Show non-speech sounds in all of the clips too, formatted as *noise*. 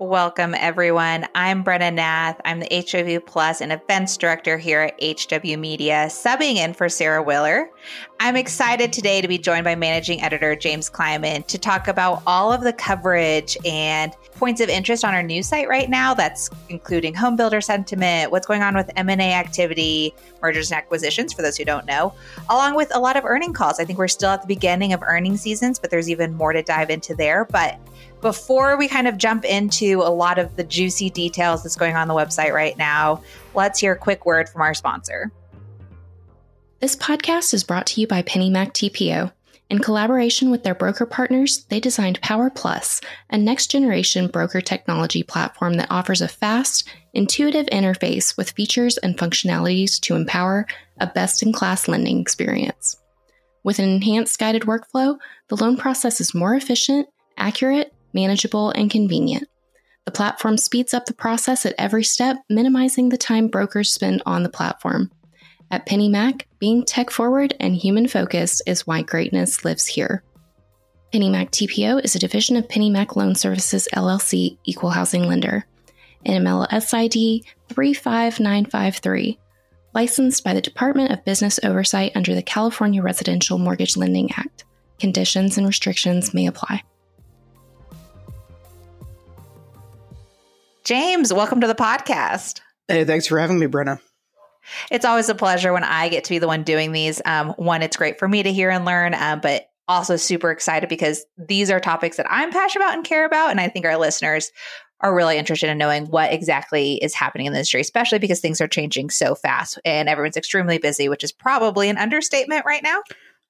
Welcome, everyone. I'm Brena Nath. I'm the HW Plus and Events Director here at HW Media, subbing in for Sarah Wheeler. I'm excited today to be joined by Managing Editor James Kleimann to talk about all of the coverage and points of interest on our news site right now. That's including home builder sentiment, what's going on with M&A activity, mergers and acquisitions, for those who don't know, along with a lot of earning calls. I think we're still at the beginning of earning seasons, but there's even more to dive into there. But before we kind of jump into a lot of the juicy details that's going on the website right now, let's hear a quick word from our sponsor. This podcast is brought to you by PennyMac TPO. In collaboration with their broker partners, they designed Power Plus, a next generation broker technology platform that offers a fast, intuitive interface with features and functionalities to empower a best in class lending experience. With an enhanced guided workflow, the loan process is more efficient, accurate, manageable, and convenient. The platform speeds up the process at every step, minimizing the time brokers spend on the platform. At PennyMac, being tech forward and human focused is why greatness lives here. PennyMac TPO is a division of PennyMac Loan Services LLC, equal housing lender. NMLS ID 35953. Licensed by the Department of Business Oversight under the California Residential Mortgage Lending Act. Conditions and restrictions may apply. James, welcome to the podcast. Hey, thanks for having me, Brena. It's always a pleasure when I get to be the one doing these. Um, one, it's great for me to hear and learn, um, but also super excited because these are topics that I'm passionate about and care about. And I think our listeners are really interested in knowing what exactly is happening in the industry, especially because things are changing so fast and everyone's extremely busy, which is probably an understatement right now.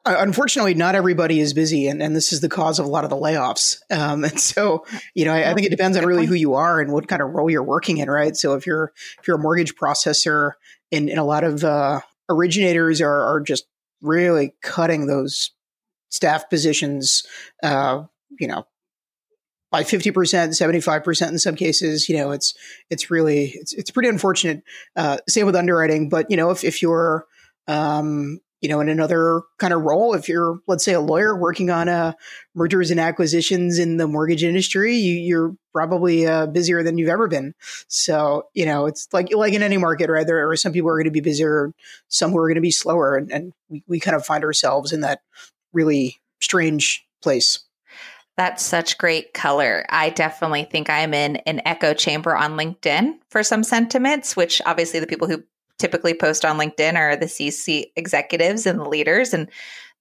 Uh, unfortunately, not everybody is busy, and, and this is the cause of a lot of the layoffs. Um, and so, you know, I, I think it depends on really who you are and what kind of role you're working in, right? So, if you're if you're a mortgage processor, and, and a lot of uh, originators are, are just really cutting those staff positions, uh, you know, by 50%, 75% in some cases, you know, it's, it's really, it's, it's pretty unfortunate. Uh, same with underwriting, but you know, if, if you're, um, you know, in another kind of role, if you're, let's say, a lawyer working on uh, mergers and acquisitions in the mortgage industry, you, are probably uh, busier than you've ever been. So, you know, it's like like in any market, right? There are some people are going to be busier, some who are going to be slower, and, and we, we kind of find ourselves in that really strange place. That's such great color. I definitely think I'm in an echo chamber on LinkedIn for some sentiments, which obviously the people who typically post on LinkedIn are the CC executives and the leaders. And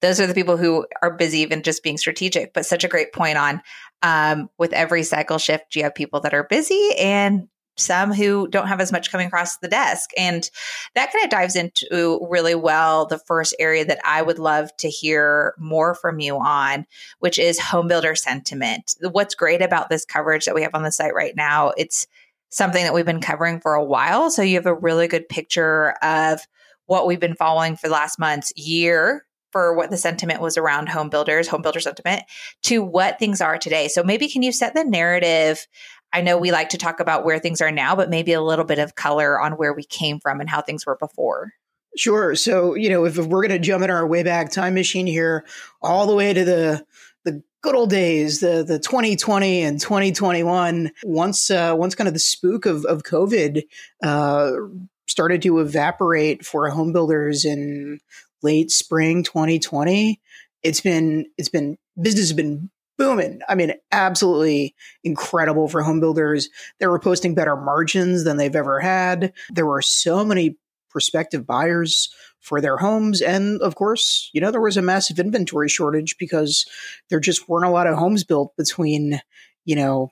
those are the people who are busy even just being strategic. But such a great point on um, with every cycle shift, you have people that are busy and some who don't have as much coming across the desk. And that kind of dives into really well the first area that I would love to hear more from you on, which is home builder sentiment. What's great about this coverage that we have on the site right now, it's something that we've been covering for a while. So you have a really good picture of what we've been following for the last months, year for what the sentiment was around home builders, home builder sentiment, to what things are today. So maybe can you set the narrative? I know we like to talk about where things are now, but maybe a little bit of color on where we came from and how things were before. Sure. So, you know, if, if we're going to jump in our way back time machine here, all the way to the good old days, the the 2020 and 2021. Once uh, once kind of the spook of of COVID uh, started to evaporate for home builders in late spring 2020, it's been it's been business has been booming. I mean, absolutely incredible for home builders. They were posting better margins than they've ever had. There were so many prospective buyers for their homes. And of course, you know, there was a massive inventory shortage because there just weren't a lot of homes built between, you know,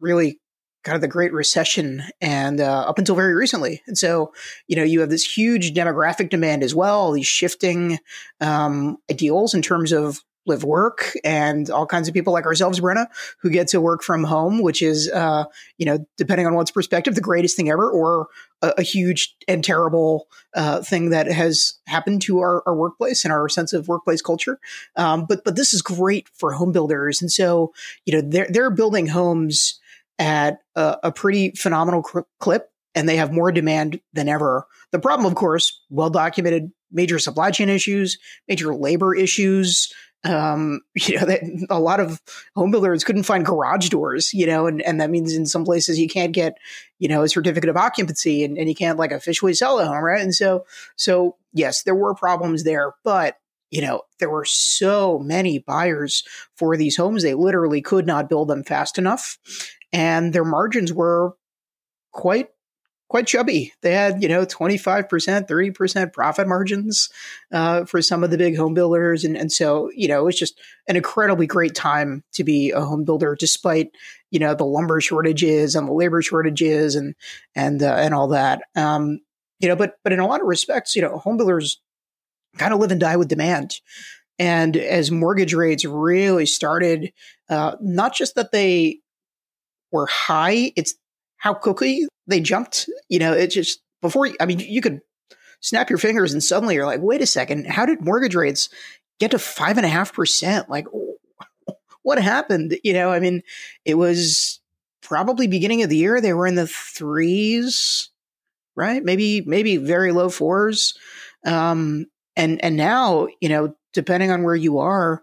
really kind of the Great Recession and uh, up until very recently. And so, you know, you have this huge demographic demand as well, these shifting um, ideals in terms of live work and all kinds of people like ourselves, Brena, who get to work from home, which is, uh, you know, depending on one's perspective, the greatest thing ever, or a, a huge and terrible uh, thing that has happened to our, our, workplace and our sense of workplace culture. Um, but but this is great for home builders, and so you know they're they're building homes at a, a pretty phenomenal cr- clip, and they have more demand than ever. The problem, of course, well documented major supply chain issues, major labor issues um, *laughs* you know, that a lot of home builders couldn't find garage doors, you know, and, and that means in some places you can't get, you know, a certificate of occupancy and, and you can't like officially sell a home, right? And so, so yes, there were problems there, but you know, there were so many buyers for these homes, they literally could not build them fast enough. And their margins were quite quite chubby. They had, you know, 25%, 30% profit margins uh, for some of the big home builders. And, and so, you know, it was just an incredibly great time to be a home builder, despite, you know, the lumber shortages and the labor shortages and, and, uh, and all that. Um, you know, but, but in a lot of respects, you know, home builders kind of live and die with demand. And as mortgage rates really started, uh, not just that they were high, it's how quickly they jumped. You know, it just before. I mean, you could snap your fingers and suddenly you're like, wait a second, how did mortgage rates get to five and a half percent? Like, what happened? You know, I mean, it was probably beginning of the year they were in the threes, right? Maybe maybe very low fours. Um, and and now you know, depending on where you are,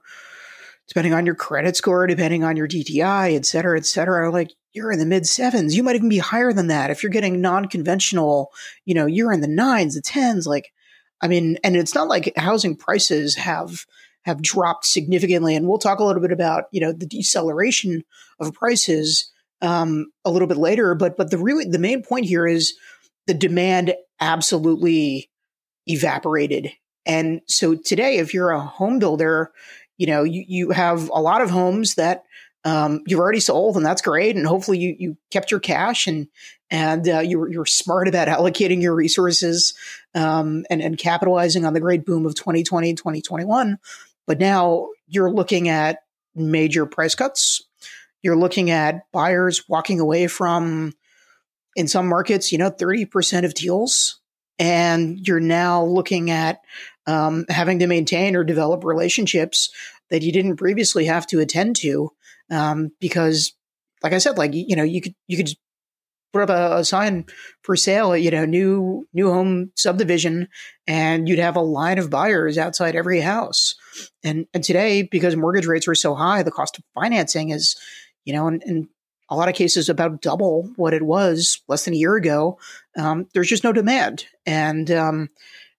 depending on your credit score, depending on your DTI, et cetera, et cetera, like you're in the mid sevens. You might even be higher than that. If you're getting non conventional, you know, you're in the nines, the tens. Like, I mean, and it's not like housing prices have have dropped significantly. And we'll talk a little bit about, you know, the deceleration of prices um, a little bit later. But but the really the main point here is the demand absolutely evaporated. And so today, if you're a home builder, you know, you, you have a lot of homes that um, you've already sold, and that's great. And hopefully, you you kept your cash and and uh, you're you're smart about *laughs* allocating your resources um, and and capitalizing on the great boom of 2020 and 2021. But now you're looking at major price cuts. You're looking at buyers walking away from, in some markets, you know, 30% of deals. And you're now looking at um, having to maintain or develop relationships that you didn't previously have to attend to um, because, like I said, like you know, you could you could put up a, a, sign for sale, you know, new new home subdivision, and you'd have a line of buyers outside every house. And and today, because mortgage rates are so high, the cost of financing is, you know, in, a lot of cases about double what it was less than a year ago. Um, there's just no demand, and um,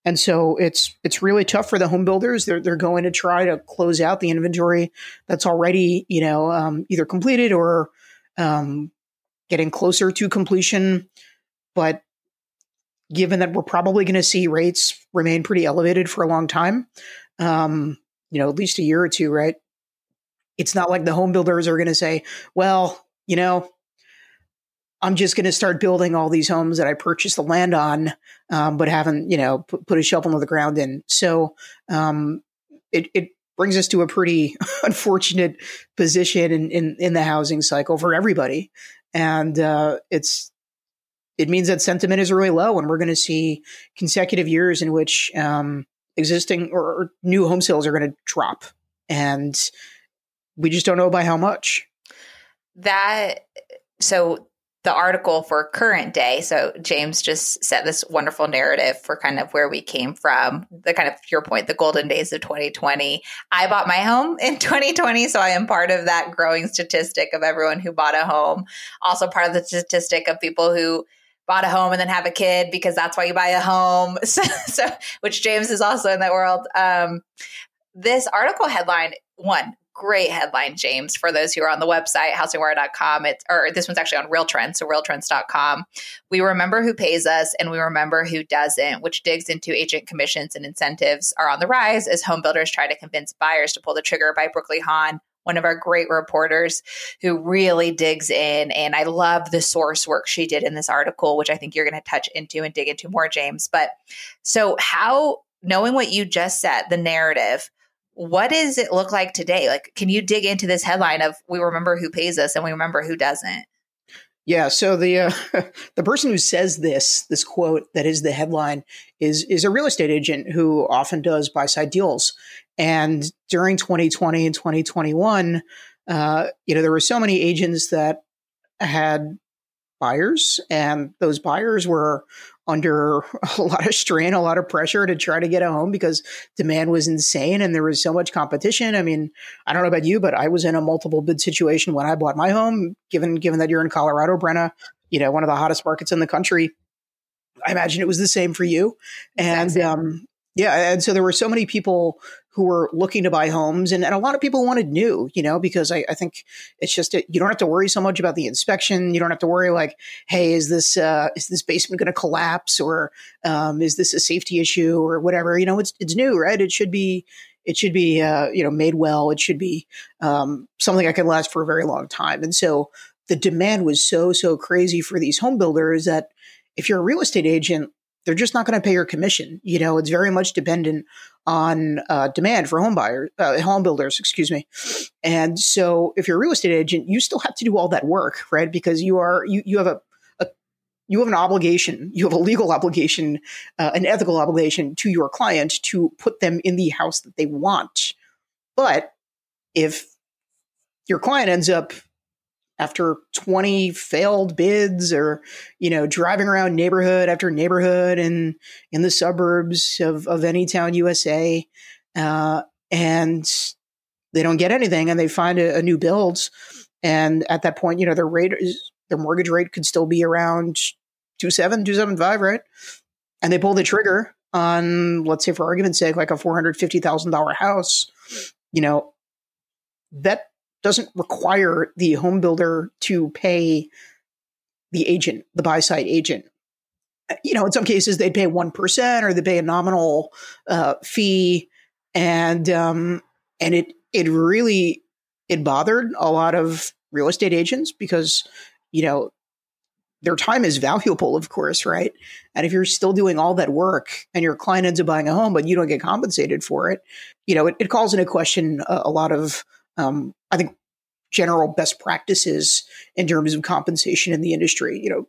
and so it's it's really tough for the home builders. They're they're going to try to close out the inventory that's already you know um, either completed or um, getting closer to completion. But given that we're probably going to see rates remain pretty elevated for a long time, um, you know, at least a year or two, right? It's not like the home builders are going to say, well, you know, I'm just going to start building all these homes that I purchased the land on, um, but haven't, you know, put, put, a shovel in the ground in. So um, it, it, brings us to a pretty *laughs* unfortunate position in, in, in, the housing cycle for everybody. And uh, it's it means that sentiment is really low, and we're going to see consecutive years in which um, existing or, or new home sales are going to drop, and we just don't know by how much. That so the article for current day. So James just set this wonderful narrative for kind of where we came from, the kind of your point, the golden days of 2020. I bought my home *laughs* in 2020, so I am part of that growing statistic of everyone who bought a home. Also part of the statistic of people who bought a home and then have a kid because that's why you buy a home. *laughs* So, so which James is also in that world. Um, this article headline one great headline, James, for those who are on the website, housingwire.com. It's, or this one's actually on RealTrends, so realtrends.com. We remember who pays us and we remember who doesn't, which digs into agent commissions and incentives are on the rise as home builders try to convince buyers to pull the trigger by Brooklee Han one of our great reporters who really digs in. And I love the source work she did in this article, which I think you're going to touch into and dig into more, James. But so, how, knowing what you just said, the narrative, what does it look like today? Like, can you dig into this headline of we remember who pays us and we remember who doesn't? Yeah. So the uh, *laughs* the person who says this this quote that is the headline is is a real estate agent who often does buy side deals. And during 2020 and 2021, uh, you know, there were so many agents that had buyers, and those buyers were under *laughs* a lot of strain, a lot of pressure to try to get a home because demand was insane and there was so much competition. I mean, I don't know about you, but I was in a multiple bid situation when I bought my home. Given given that you're in Colorado, Brena, you know, one of the hottest markets in the country. I imagine it was the same for you. And um, yeah, and so there were so many people who were looking to buy homes and, and a lot of people wanted new, you know, because I, I think it's just, a, you don't have to worry so much about the inspection. You don't have to worry like, Hey, is this, uh, is this basement going to collapse or, um, is this a safety issue or whatever? You know, it's, it's new, right? It should be, it should be, uh, you know, made well. It should be, um, something that can last for a very long time. And so the demand was so, so crazy for these home builders that if you're a real estate agent, they're just not going to pay your commission. You know, it's very much dependent on uh, demand for home buyers, uh, home builders, excuse me. And so, if you're a real estate agent, you still have to do all that work, right? Because you are you you have a, a you have an obligation, you have a legal obligation, uh, an ethical obligation to your client to put them in the house that they want. But if your client ends up after 20 failed bids or you know driving around neighborhood after neighborhood and in the suburbs of, of any town usa uh, and they don't get anything and they find a, a, new build. And at that point you know their rate is their mortgage rate could still be around 27 275 right? And they pull the trigger on let's say for argument's sake like a $450000 house you know that doesn't require the home builder to pay the agent, the buy side agent. You know, in some cases they'd pay one percent or they pay a nominal uh, fee, and um, and it it really it bothered a lot of real estate agents because you know their time is valuable, of course, right? And if you're still doing all that work and your client ends up buying a home, but you don't get compensated for it, you know, it, it calls into question a, a lot of um, I think general best practices in terms of compensation in the industry. You know,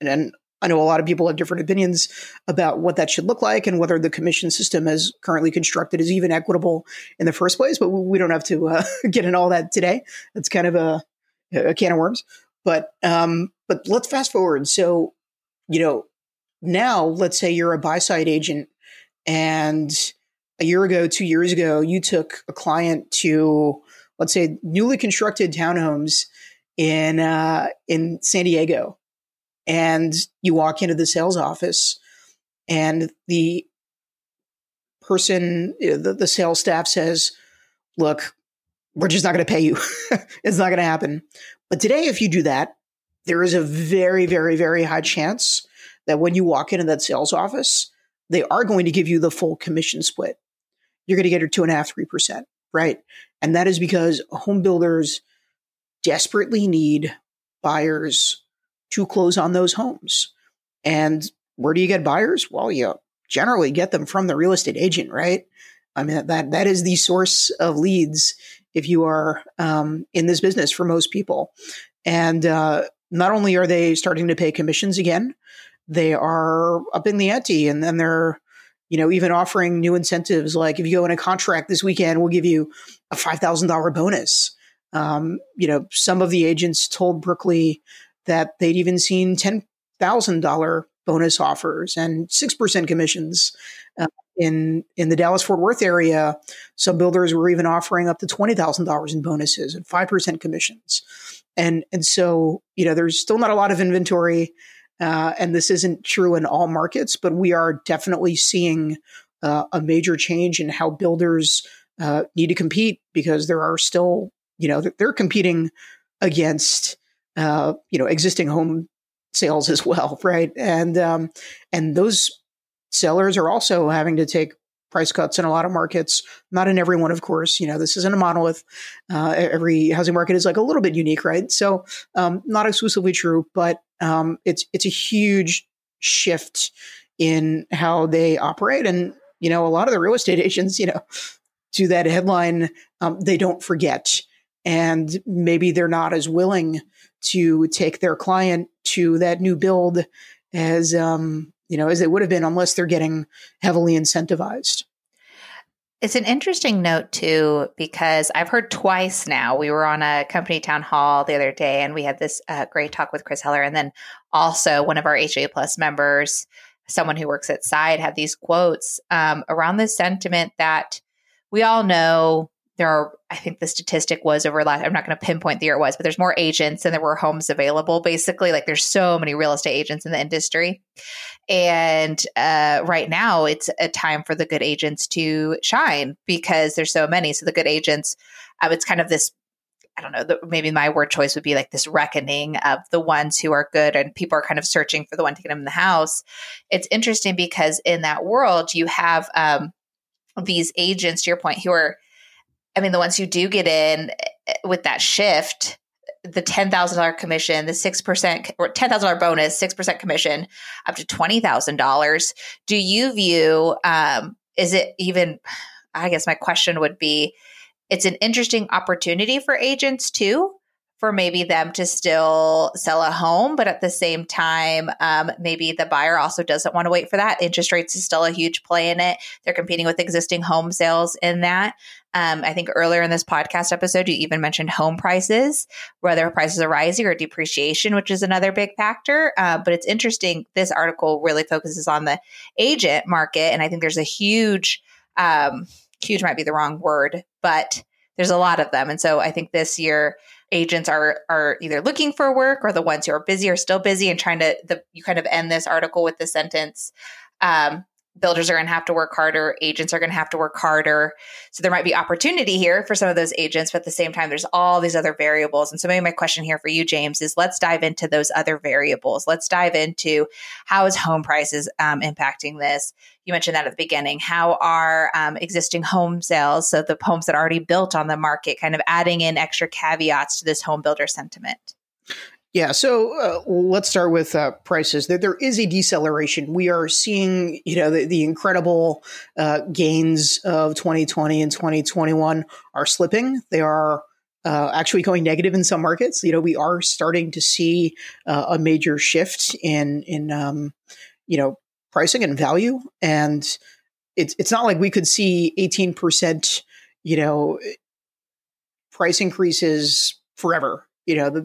and, I know a lot of people have different opinions about what that should look like and whether the commission system as currently constructed is even equitable in the first place. But we don't have to uh, *laughs* get into all that today. That's kind of a, a can of worms. But um, but let's fast forward. So you know now, let's say you're a buy side agent and a year ago, two years ago, you took a client to let's say newly constructed townhomes in uh, in San Diego, and you walk into the sales office, and the person, the, the sales staff says, "Look, we're just not going to pay you. *laughs* it's not going to happen." But today, if you do that, there is a very, very, very high chance that when you walk into that sales office, they are going to give you the full commission split. You're going to get your two and a half, three percent right? And that is because home builders desperately need buyers to close on those homes. And where do you get buyers? Well, you generally get them from the real estate agent, right? I mean, that, that is the source of leads if you are um, in this business for most people. And uh, not only are they starting to pay commissions again, they are upping the ante and then they're you know, even offering new incentives like if you go in a contract this weekend, we'll give you a $5,000 bonus. Um, you know, some of the agents told Brooklee that they'd even seen $10,000 bonus offers and 6% commissions. Uh, in in the Dallas Fort Worth area, some builders were even offering up to twenty thousand dollars in bonuses and five percent commissions, and and so you know there's still not a lot of inventory. Uh, and this isn't true in all markets, but we are definitely seeing uh, a major change in how builders uh, need to compete because there are still, you know, they're competing against, uh, you know, existing home sales as well, *laughs* right? And um, and those sellers are also having to take price cuts in a lot of markets. Not in every one, of course. You know, this isn't a monolith. Uh, every housing market is like a little bit unique, right? So, um, not exclusively true, but um, it's it's a huge shift in how they operate. And you know, a lot of the real estate *laughs* agents, you know, to that headline, um, they don't forget. And maybe they're not as willing to take their client to that new build as, um, you know, as they would have been unless they're getting heavily incentivized. It's an interesting note too, because I've heard twice now. We were on a company town hall the other day and we had this uh, great talk with Chris Heller. And then also one of our HW Plus members, someone who works at Side, had these quotes um, around the sentiment that we all know there are, I think the statistic was over last, I'm not going to pinpoint the year it was, but there's more agents than there were homes available. Basically, like there's so many real estate agents in the industry. And uh, right now, it's a time for the good agents to shine because there's so many. So the good agents, um, it's kind of this I don't know, the, maybe my word choice would be like this reckoning of the ones who are good and people are kind of searching for the one to get them in the house. It's interesting because in that world, you have um, these agents, to your point, who are, I mean, the ones who do get in eh, with that shift, the $10,000 commission, the 6% or $10,000 bonus, 6% commission, up to $20,000. Do you view, um, is it even, I guess my question would be, it's an interesting opportunity for agents too for maybe them to still sell a home, but at the same time, um, maybe the buyer also doesn't want to wait for that. Interest rates is still a huge play in it. They're competing with existing home sales in that. Um, I think earlier in this podcast episode, you even mentioned home prices, whether prices are rising or depreciation, which is another big factor. Uh, but it's interesting. This article really focuses on the agent market. And I think there's a huge, um, huge might be the wrong word, but there's a lot of them. And so I think this year, agents are are either looking for work or the ones who are busy are still busy and trying to the you kind of end this article with the sentence um, builders are going to have to work harder agents are going to have to work harder. So there might be opportunity here for some of those agents but at the same time there's all these other variables. And so maybe my question here for you james is let's dive into those other variables. Let's dive into how is home prices um, impacting this? You mentioned that at the beginning. How are um, existing home sales so the homes that are already built on the market kind of adding in extra caveats to this home builder sentiment yeah, so uh, let's start with uh, prices. There, there is a deceleration. We are seeing, you know, the, the incredible uh, gains of 2020 and 2021 are slipping. They are uh, actually going negative in some markets. You know, we are starting to see uh, a major shift in in um, you know pricing and value, and it's it's not like we could see 18 percent, you know, price increases forever you know, the,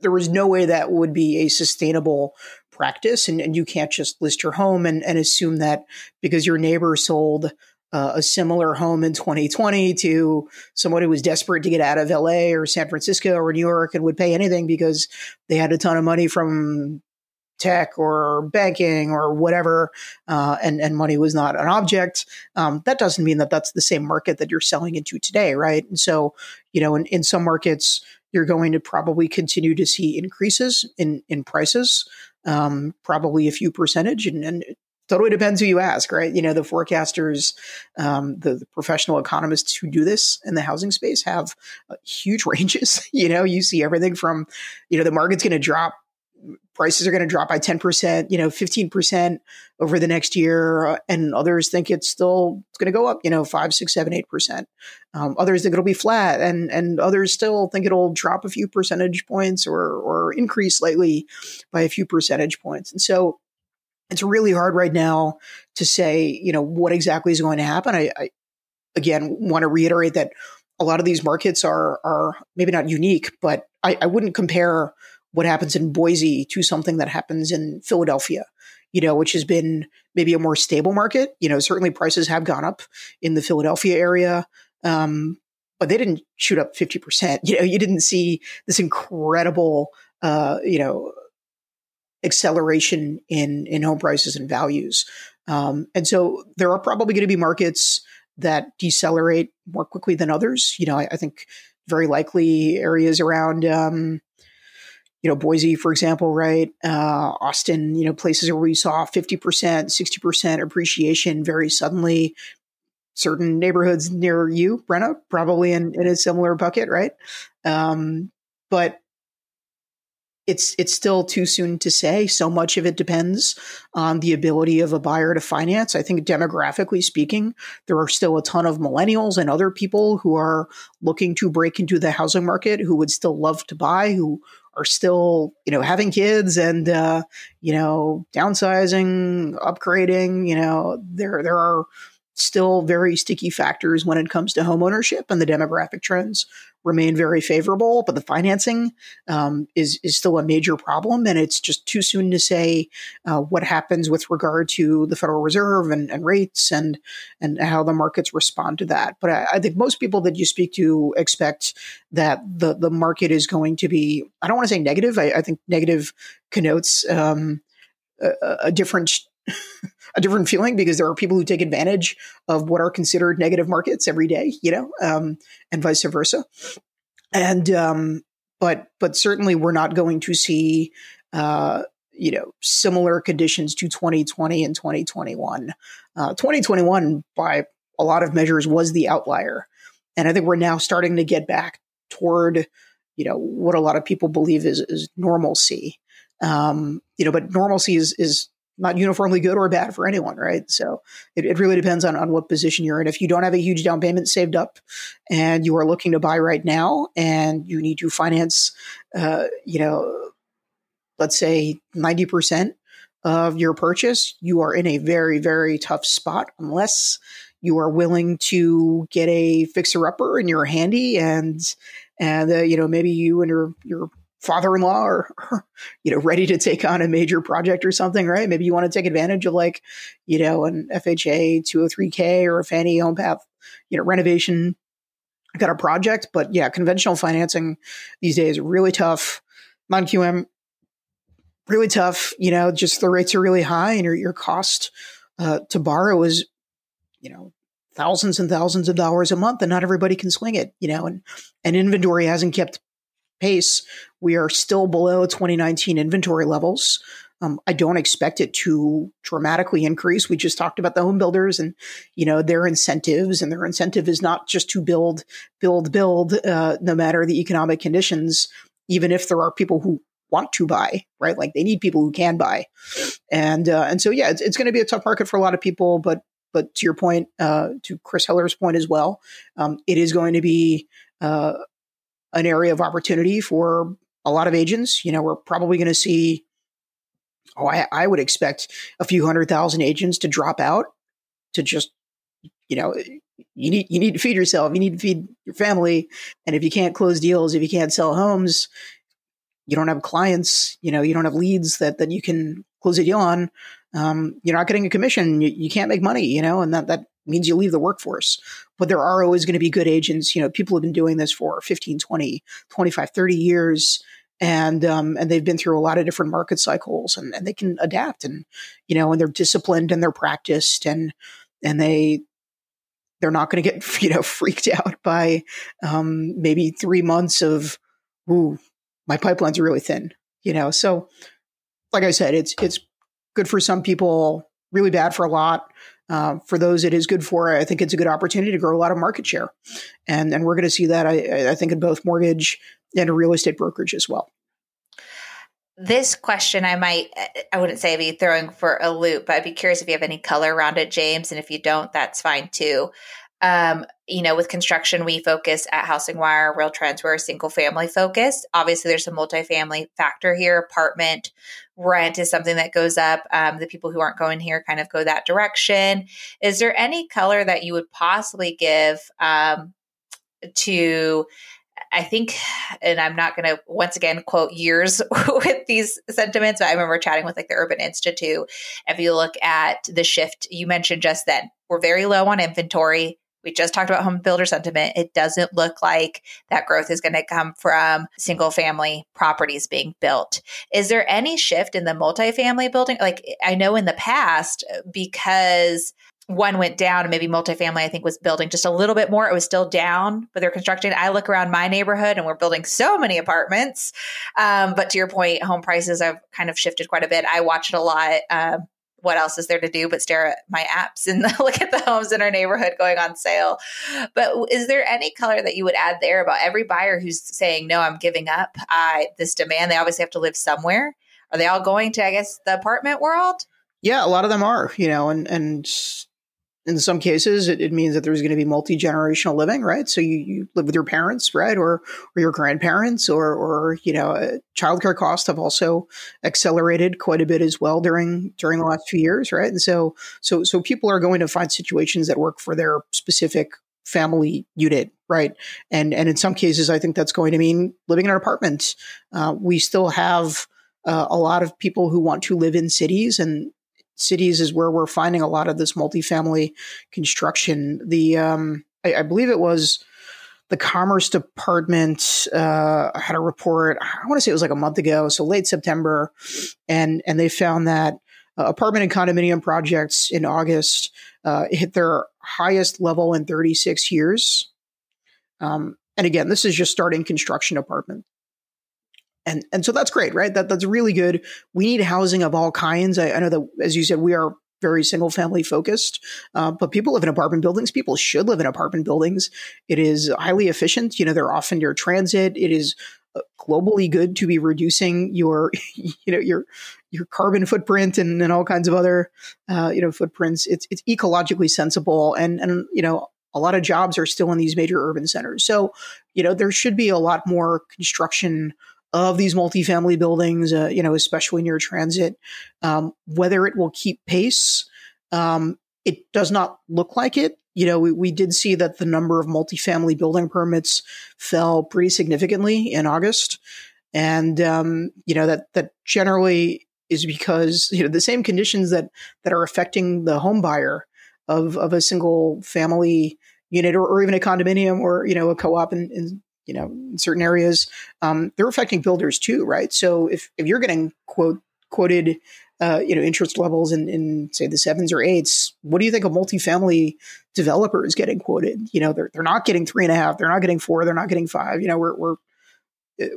there was no way that would be a sustainable practice. And, and you can't just list your home and, and assume that because your neighbor sold uh, a similar home in 2020 to someone who was desperate to get out of LA or San Francisco or New York and would pay anything because they had a ton of money from tech or banking or whatever, uh, and and money was not an object. Um, that doesn't mean that that's the same market that you're selling into today, right? And so, you know, in, in some markets, you're going to probably continue to see increases in in prices, um, probably a few percentage, and, and totally depends who you ask, right? You know, the forecasters, um, the, the, professional economists who do this in the housing space have uh, huge *laughs* ranges. you know, you see everything from, you know, the market's going to drop prices are going to drop by 10%, you know, 15% over the next year. Uh, and others think it's still going to go up, you know, five, six, seven, eight percent. Um, others think it'll be flat and, and others still think it'll drop a few percentage points or, or increase slightly by a few percentage points. And so it's really hard right now to say, you know, what exactly is going to happen. I, I again, want to reiterate that a lot of these markets are, are maybe not unique, but I, I wouldn't compare what happens in Boise to something that happens in Philadelphia, you know, which has been maybe a more stable market. You know, certainly prices have gone up in the Philadelphia area. Um, but they didn't shoot up 50%. *laughs* You know, you didn't see this incredible, uh, you know, acceleration in, in home prices and values. Um, and so there are probably going to be markets that decelerate more quickly than others. You know, I, I think very likely areas around, um, you know, Boise, for example, right? Uh, Austin, you know, places where we saw 50%, 60% appreciation very suddenly. Certain neighborhoods near you, Brena, probably in, in a similar bucket, right? Um, but it's it's still too soon to say. So much of it depends on the ability of a buyer to finance. I think demographically speaking, there are still a ton of millennials and other people who are looking to break into the housing market who would still love to buy, who are still, you know, having kids and uh, you know, downsizing, upgrading, you know, there there are still very sticky factors when it comes to home ownership and the demographic trends remain very favorable, but the financing um, is is still a major problem, and it's just too soon to say uh, what happens with regard to the Federal Reserve and, and, rates and and how the markets respond to that. But I, I, think most people that you speak to expect that the the market is going to be. I don't want to say negative. I, I think negative connotes um, a, a different a different feeling because there are people who take advantage of what are considered negative markets every day, you know, um, and vice versa. And um, but but certainly we're not going to see uh, you know similar conditions to 2020 and 2021. Uh, 2021 by a lot of measures was the outlier, and I think we're now starting to get back toward you know what a lot of people believe is, is normalcy. Um, you know, but normalcy is is not uniformly good or bad for anyone, right? So it, it really depends on, on what position you're in. If you don't have a huge down payment saved up and you are looking to buy right now and you need to finance, uh, you know, let's say 90% of your purchase, you are in a very, very tough spot unless you are willing to get a fixer upper and you're handy and, and, uh, you know, maybe you and your, your father-in-law or, you know ready to take on a major project or something right? Maybe you want to take advantage of like you know an fha 203k or a fannie home path you know renovation got a project. But yeah conventional financing these days really tough. Non-qm really tough you know just the rates are really high and your, your cost uh, to borrow is you know thousands and thousands of dollars a month and not everybody can swing it you know and and inventory hasn't kept pace. We are still below 2019 inventory levels. Um, I don't expect it to dramatically increase. We just talked about the home builders and you know their incentives, and their incentive is not just to build, build, build, uh, no matter the economic conditions. Even if there are people who want to buy, right? Like they need people who can buy, and uh, and so yeah, it's, it's going to be a tough market for a lot of people. But but to your point, uh, to Chris Heller's point as well, um, it is going to be uh, an area of opportunity for a lot of agents. You know, we're probably going to see, oh, I, I, would expect a few hundred thousand agents to drop out to just, you know, you need you need to feed yourself, you need to feed your family, and if you can't close deals, if you can't sell homes, you don't have clients, you know, you don't have leads that that you can close a deal on. Um, you're not getting a commission. You, you can't make money, you know, and that that means you leave the workforce. But there are always going to be good agents. You know, people have been doing this for 15, 20, 25, 30 years. And um, and they've been through a lot of different market cycles and, and they can adapt and you know and they're disciplined and they're practiced and and they they're not going to get *laughs* you know freaked out by um, maybe three months of ooh my pipelines really thin you know so like I said it's it's good for some people really bad for a lot uh, for those it is good for, I think it's a good opportunity to grow a lot of market share. And, and we're going to see that, I, I think, in both mortgage and real estate brokerage as well. This question, I might, I wouldn't say be throwing for a loop, but I'd be curious if you have any color around it, James. And if you don't, that's fine too. Um, you know, with construction, we focus at HousingWire, Real Trends, we're a single family focus. Obviously, there's a multifamily factor here. Apartment rent is something that goes up. Um, the people who aren't going here kind of go that direction. Is there any color that you would possibly give um, to? I think, and I'm not going to once again quote years *laughs* with these sentiments, but I remember chatting with like the Urban Institute. If you look at the shift you mentioned just then, we're very low on inventory we just talked about home builder sentiment. It doesn't look like that growth is going to come from single family properties being built. Is there any shift in the multifamily building? Like I know in the past, because one went down and maybe multifamily i think was building just a little bit more it was still down but they're constructing i look around my neighborhood and we're building so many apartments um, but to your point home prices have kind of shifted quite a bit i watch it a lot um, what else is there to do but stare at my apps and *laughs* look at the homes in our neighborhood going on sale. But is there any color that you would add there about every buyer who's saying, no, I'm giving up I, this demand? They obviously have to live somewhere. Are they all going to, I guess, the apartment world? Yeah, a lot of them are, you know, and, and in some cases it, it means that there's going to be multi-generational living right? So you, you live with your parents right? Or or your grandparents or or you know uh, childcare costs have also accelerated quite a bit as well during during the last few years right? And so so so people are going to find situations that work for their specific family unit right? And and in some cases i think that's going to mean living in an apartment. Uh, we still have uh, a lot of people who want to live in cities and cities is where we're finding a lot of this multifamily construction. The um, I, I believe it was the Commerce Department uh, had a report. I want to say it was like a month ago, so late September, and and they found that uh, apartment and condominium projects in August uh, hit their highest level in 36 years. Um, and again, this is just starting construction apartment and and so that's great, right? That that's really good. We need housing of all kinds. I, I know that, as you said, we are very single family focused, uh, but people live in apartment buildings. People should live in apartment buildings. It is highly efficient. You know, they're often near transit. It is uh, globally good to be reducing your, *laughs* you know, your your carbon footprint and, and all kinds of other, uh, you know, footprints. It's it's ecologically sensible, and and you know, a lot of jobs are still in these major urban centers. So, you know, there should be a lot more construction of these multifamily buildings, uh, you know, especially near transit. Um, whether it will keep pace, um, it does not look like it. You know, we, we did see that the number of multifamily building permits fell pretty significantly in August, and um, you know that that generally is because you know the same conditions that that are affecting the home buyer of of a single family unit or, or even a condominium or you know a co-op in, in you know, in certain areas, um, they're affecting builders too, right? So if, if you're getting quote quoted, uh, you know, interest levels in, in say the sevens or eights, what do you think a multifamily developer is getting quoted? You know, they're they're not getting three and a half, they're not getting four, they're not getting five. You know, we're we're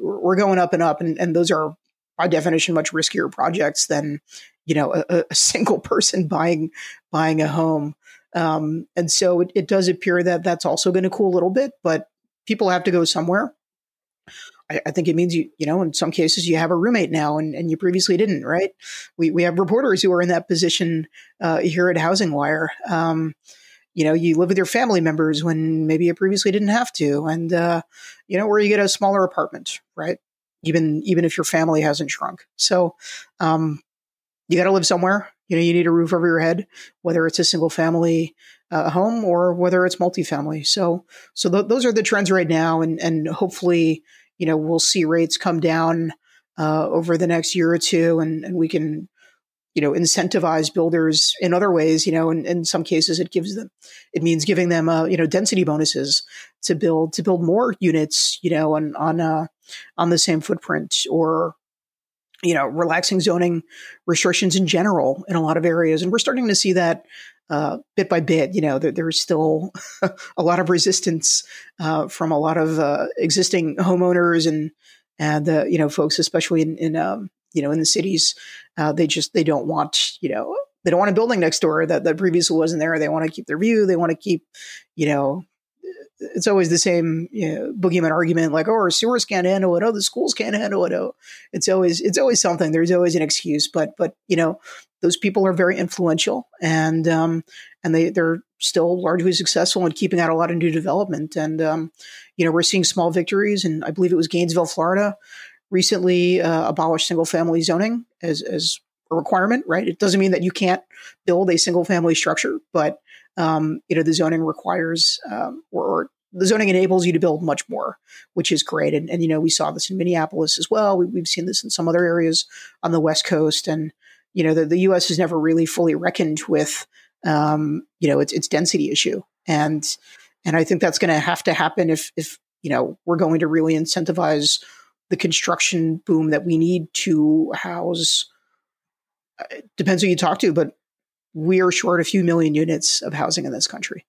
we're going up and up, and, and those are by definition much riskier projects than you know a, a single *laughs* person buying buying a home. Um, and so it, it does appear that that's also going to cool a little bit, but people have to go somewhere. I, I, think it means you, you know, in some cases you have a roommate now and, and you previously didn't, right? We, we have reporters who are in that position uh, here at HousingWire. Um, you know, you live with your family members when maybe you previously didn't have to. And, uh, you know, where you get a smaller apartment, right? Even, even if your family hasn't shrunk. So, um, you got to live somewhere. You know, you need a roof over your head, whether it's a single family uh, home or whether it's multifamily. So, so th- those are the trends right now, and and hopefully, you know, we'll see rates come down uh, over the next year or two, and and we can, you know, incentivize builders in other ways. You know, in, in some cases, it gives them, it means giving them, uh, you know, density bonuses to build to build more units, you know, on on uh, on the same footprint, or you know, relaxing zoning restrictions in general in a lot of areas. And we're starting to see that uh, bit by bit. You know, there, there's still *laughs* a lot of resistance uh, from a lot of uh, existing homeowners and and you know folks, especially in, in um, you know in the cities. Uh, they just they don't want you know they don't want a building next door that that previously wasn't there. They want to keep their view. They want to keep you know it's always the same you know, boogeyman argument, like, oh, our sewers can't handle it. Oh, the schools can't handle it. Oh, it's always it's always something. There's always an excuse, but but you know, those people are very influential, and um, and they they're still largely successful in keeping out a lot of new development. And um, you know, we're seeing small victories, and I believe it was Gainesville, Florida, recently uh, abolished single family zoning as as a requirement. Right? It doesn't mean that you can't build a single family structure, but um, you know, the zoning requires um, or, or, the zoning enables you to build much more, which is great. And, and you know, we saw this in Minneapolis as well. We, have seen this in some other areas on the West Coast. And, you know, the, the U.S. has never really fully reckoned with, um, you know, its, its density issue. And, and I think that's going to have to happen if, if, you know, we're going to really incentivize the construction boom that we need to house. Uh, depends who you talk to, but we are short a few million units of housing in this country.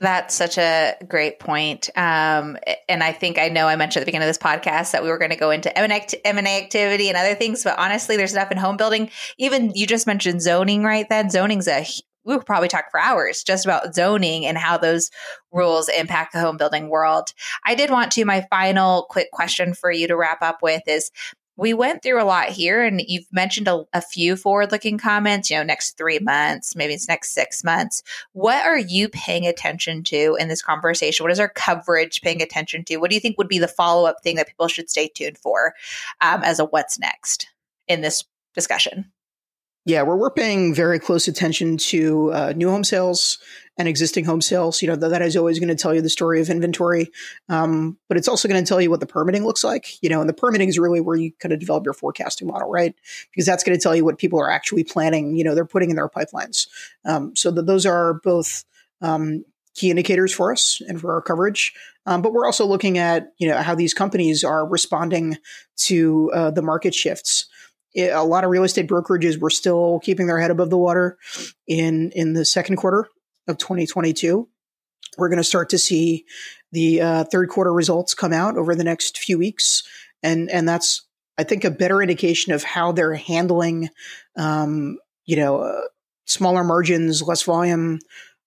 That's such a great point. Um, and I think I know I mentioned at the beginning of this podcast that we were going to go into M&A activity and other things, but honestly, there's enough in home building. Even you just mentioned zoning right then. Zoning's a we could probably talk for hours just about zoning and how those rules impact the home building world. I did want to, my final quick question for you to wrap up with is we went through a lot here and you've mentioned a, a few forward looking comments you know next three months maybe it's next six months. What are you paying attention to in this conversation? What is our coverage paying attention to? What do you think would be the follow-up thing that people should stay tuned for um, as a what's next in this discussion? Yeah, we're, we're paying very close attention to uh, new home sales and existing home sales. You know, that is always going to tell you the story of inventory, um, but it's also going to tell you what the permitting looks like. You know, and the permitting is really where you kind of develop your forecasting model, right? Because that's going to tell you what people are actually planning. You know, they're putting in their pipelines. Um, so those are both um, key indicators for us and for our coverage. Um, but we're also looking at you know how these companies are responding to uh, the market shifts a lot of real estate brokerages were still keeping their head above the water in in the second quarter of 2022. We're going to start to see the uh, third quarter results come out over the next few weeks, and and that's I think a better indication of how they're handling, um, you know, uh, smaller margins, less volume,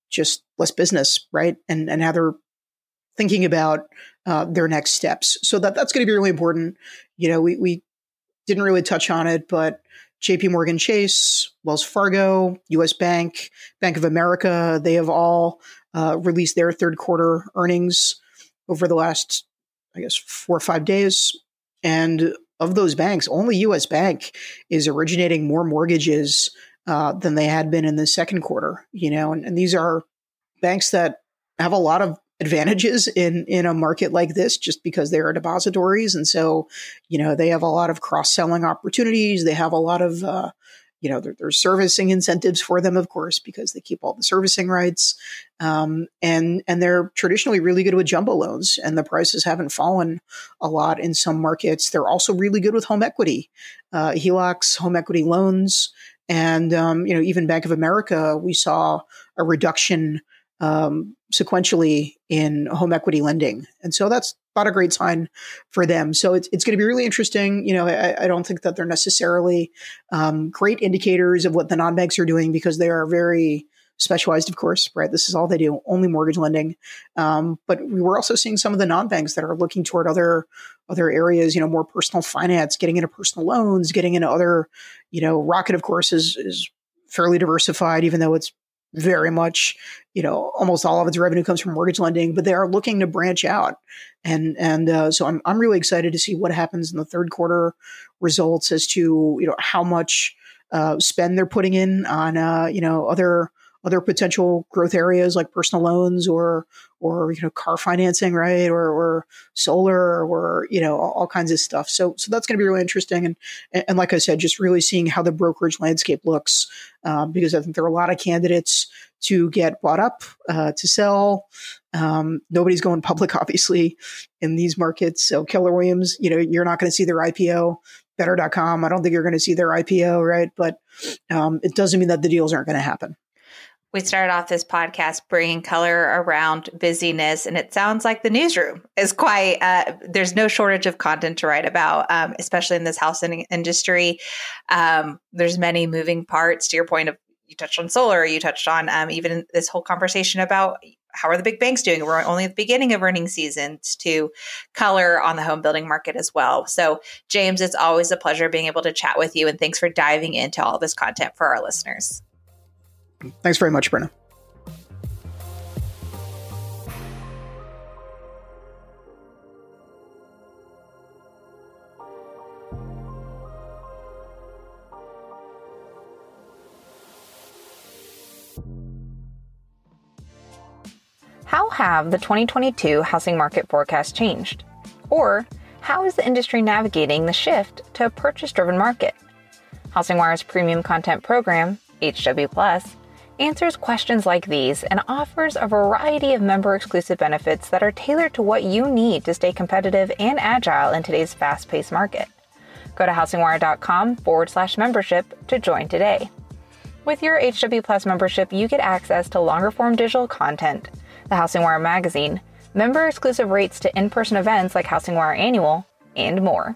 just less business, right? And and how they're thinking about uh, their next steps. So that that's going to be really important. You know, we we didn't really touch on it, but JP Morgan Chase, Wells Fargo, US Bank, Bank of America, they have all uh, released their third quarter earnings over the last, I guess, four or five days. And of those banks, only US Bank is originating more mortgages uh, than they had been in the second quarter, you know, and, and these are banks that have a lot of advantages in in a market like this just because they are depositories. And so you know they have a lot of cross-selling opportunities. They have a lot of uh, you know there, there's servicing incentives for them of course because they keep all the servicing rights. Um, and and they're traditionally really good with jumbo loans and the prices haven't fallen a lot in some markets. They're also really good with home equity uh, helocs home equity loans. And um, you know even bank of america we saw a reduction um, sequentially in home equity lending. And so that's not a great sign for them. So it's, it's going to be really interesting. You know, I, I don't think that they're necessarily um, great indicators of what the non banks are doing because they are very specialized, of course, right? This is all they do, only mortgage lending. Um, but we were also seeing some of the non banks that are looking toward other other areas, you know, more personal finance, getting into personal loans, getting into other, you know, Rocket, of course, is is fairly diversified, even though it's very much, you know, almost all of its revenue comes from mortgage lending, but they are looking to branch out. And, and, uh, so I'm, I'm really excited to see what happens in the third quarter results as to, you know, how much, uh, spend they're putting in on, uh, you know, other, other potential growth areas like personal loans or or you know car financing right? Or or solar or you know all, all kinds of stuff. So so that's going to be really interesting. And and like i said just really seeing how the brokerage landscape looks um, because i think there are a lot of candidates to get bought up uh, to sell. Um, nobody's going public *laughs* obviously in these markets. So keller williams you know you're not going to see their ipo better.com i don't think you're going to see their ipo right? But um, it doesn't mean that the deals aren't going to happen we started off this podcast bringing color around busyness, and it sounds like the newsroom is quite. Uh, there's no shortage of content to write about, um, especially in this housing industry. Um, there's many moving parts. To your point of you touched on solar, you touched on um, even this whole conversation about how are the big banks doing? We're only at the beginning of earning seasons to color on the home building market as well. So, James, it's always a pleasure being able to chat with you, and thanks for diving into all this content for our listeners. Thanks very much, Brena. How have the 2022 housing market forecasts changed? Or how is the industry navigating the shift to a purchase driven market? HousingWire's premium content program, HW Plus, answers questions like these and offers a variety of member exclusive benefits that are tailored to what you need to stay competitive and agile in today's fast paced market. Go to housingwire.com forward slash membership to join today. With your HW Plus membership, you get access to longer form digital content the HousingWire magazine, member exclusive rates to in person events like HousingWire Annual, and more.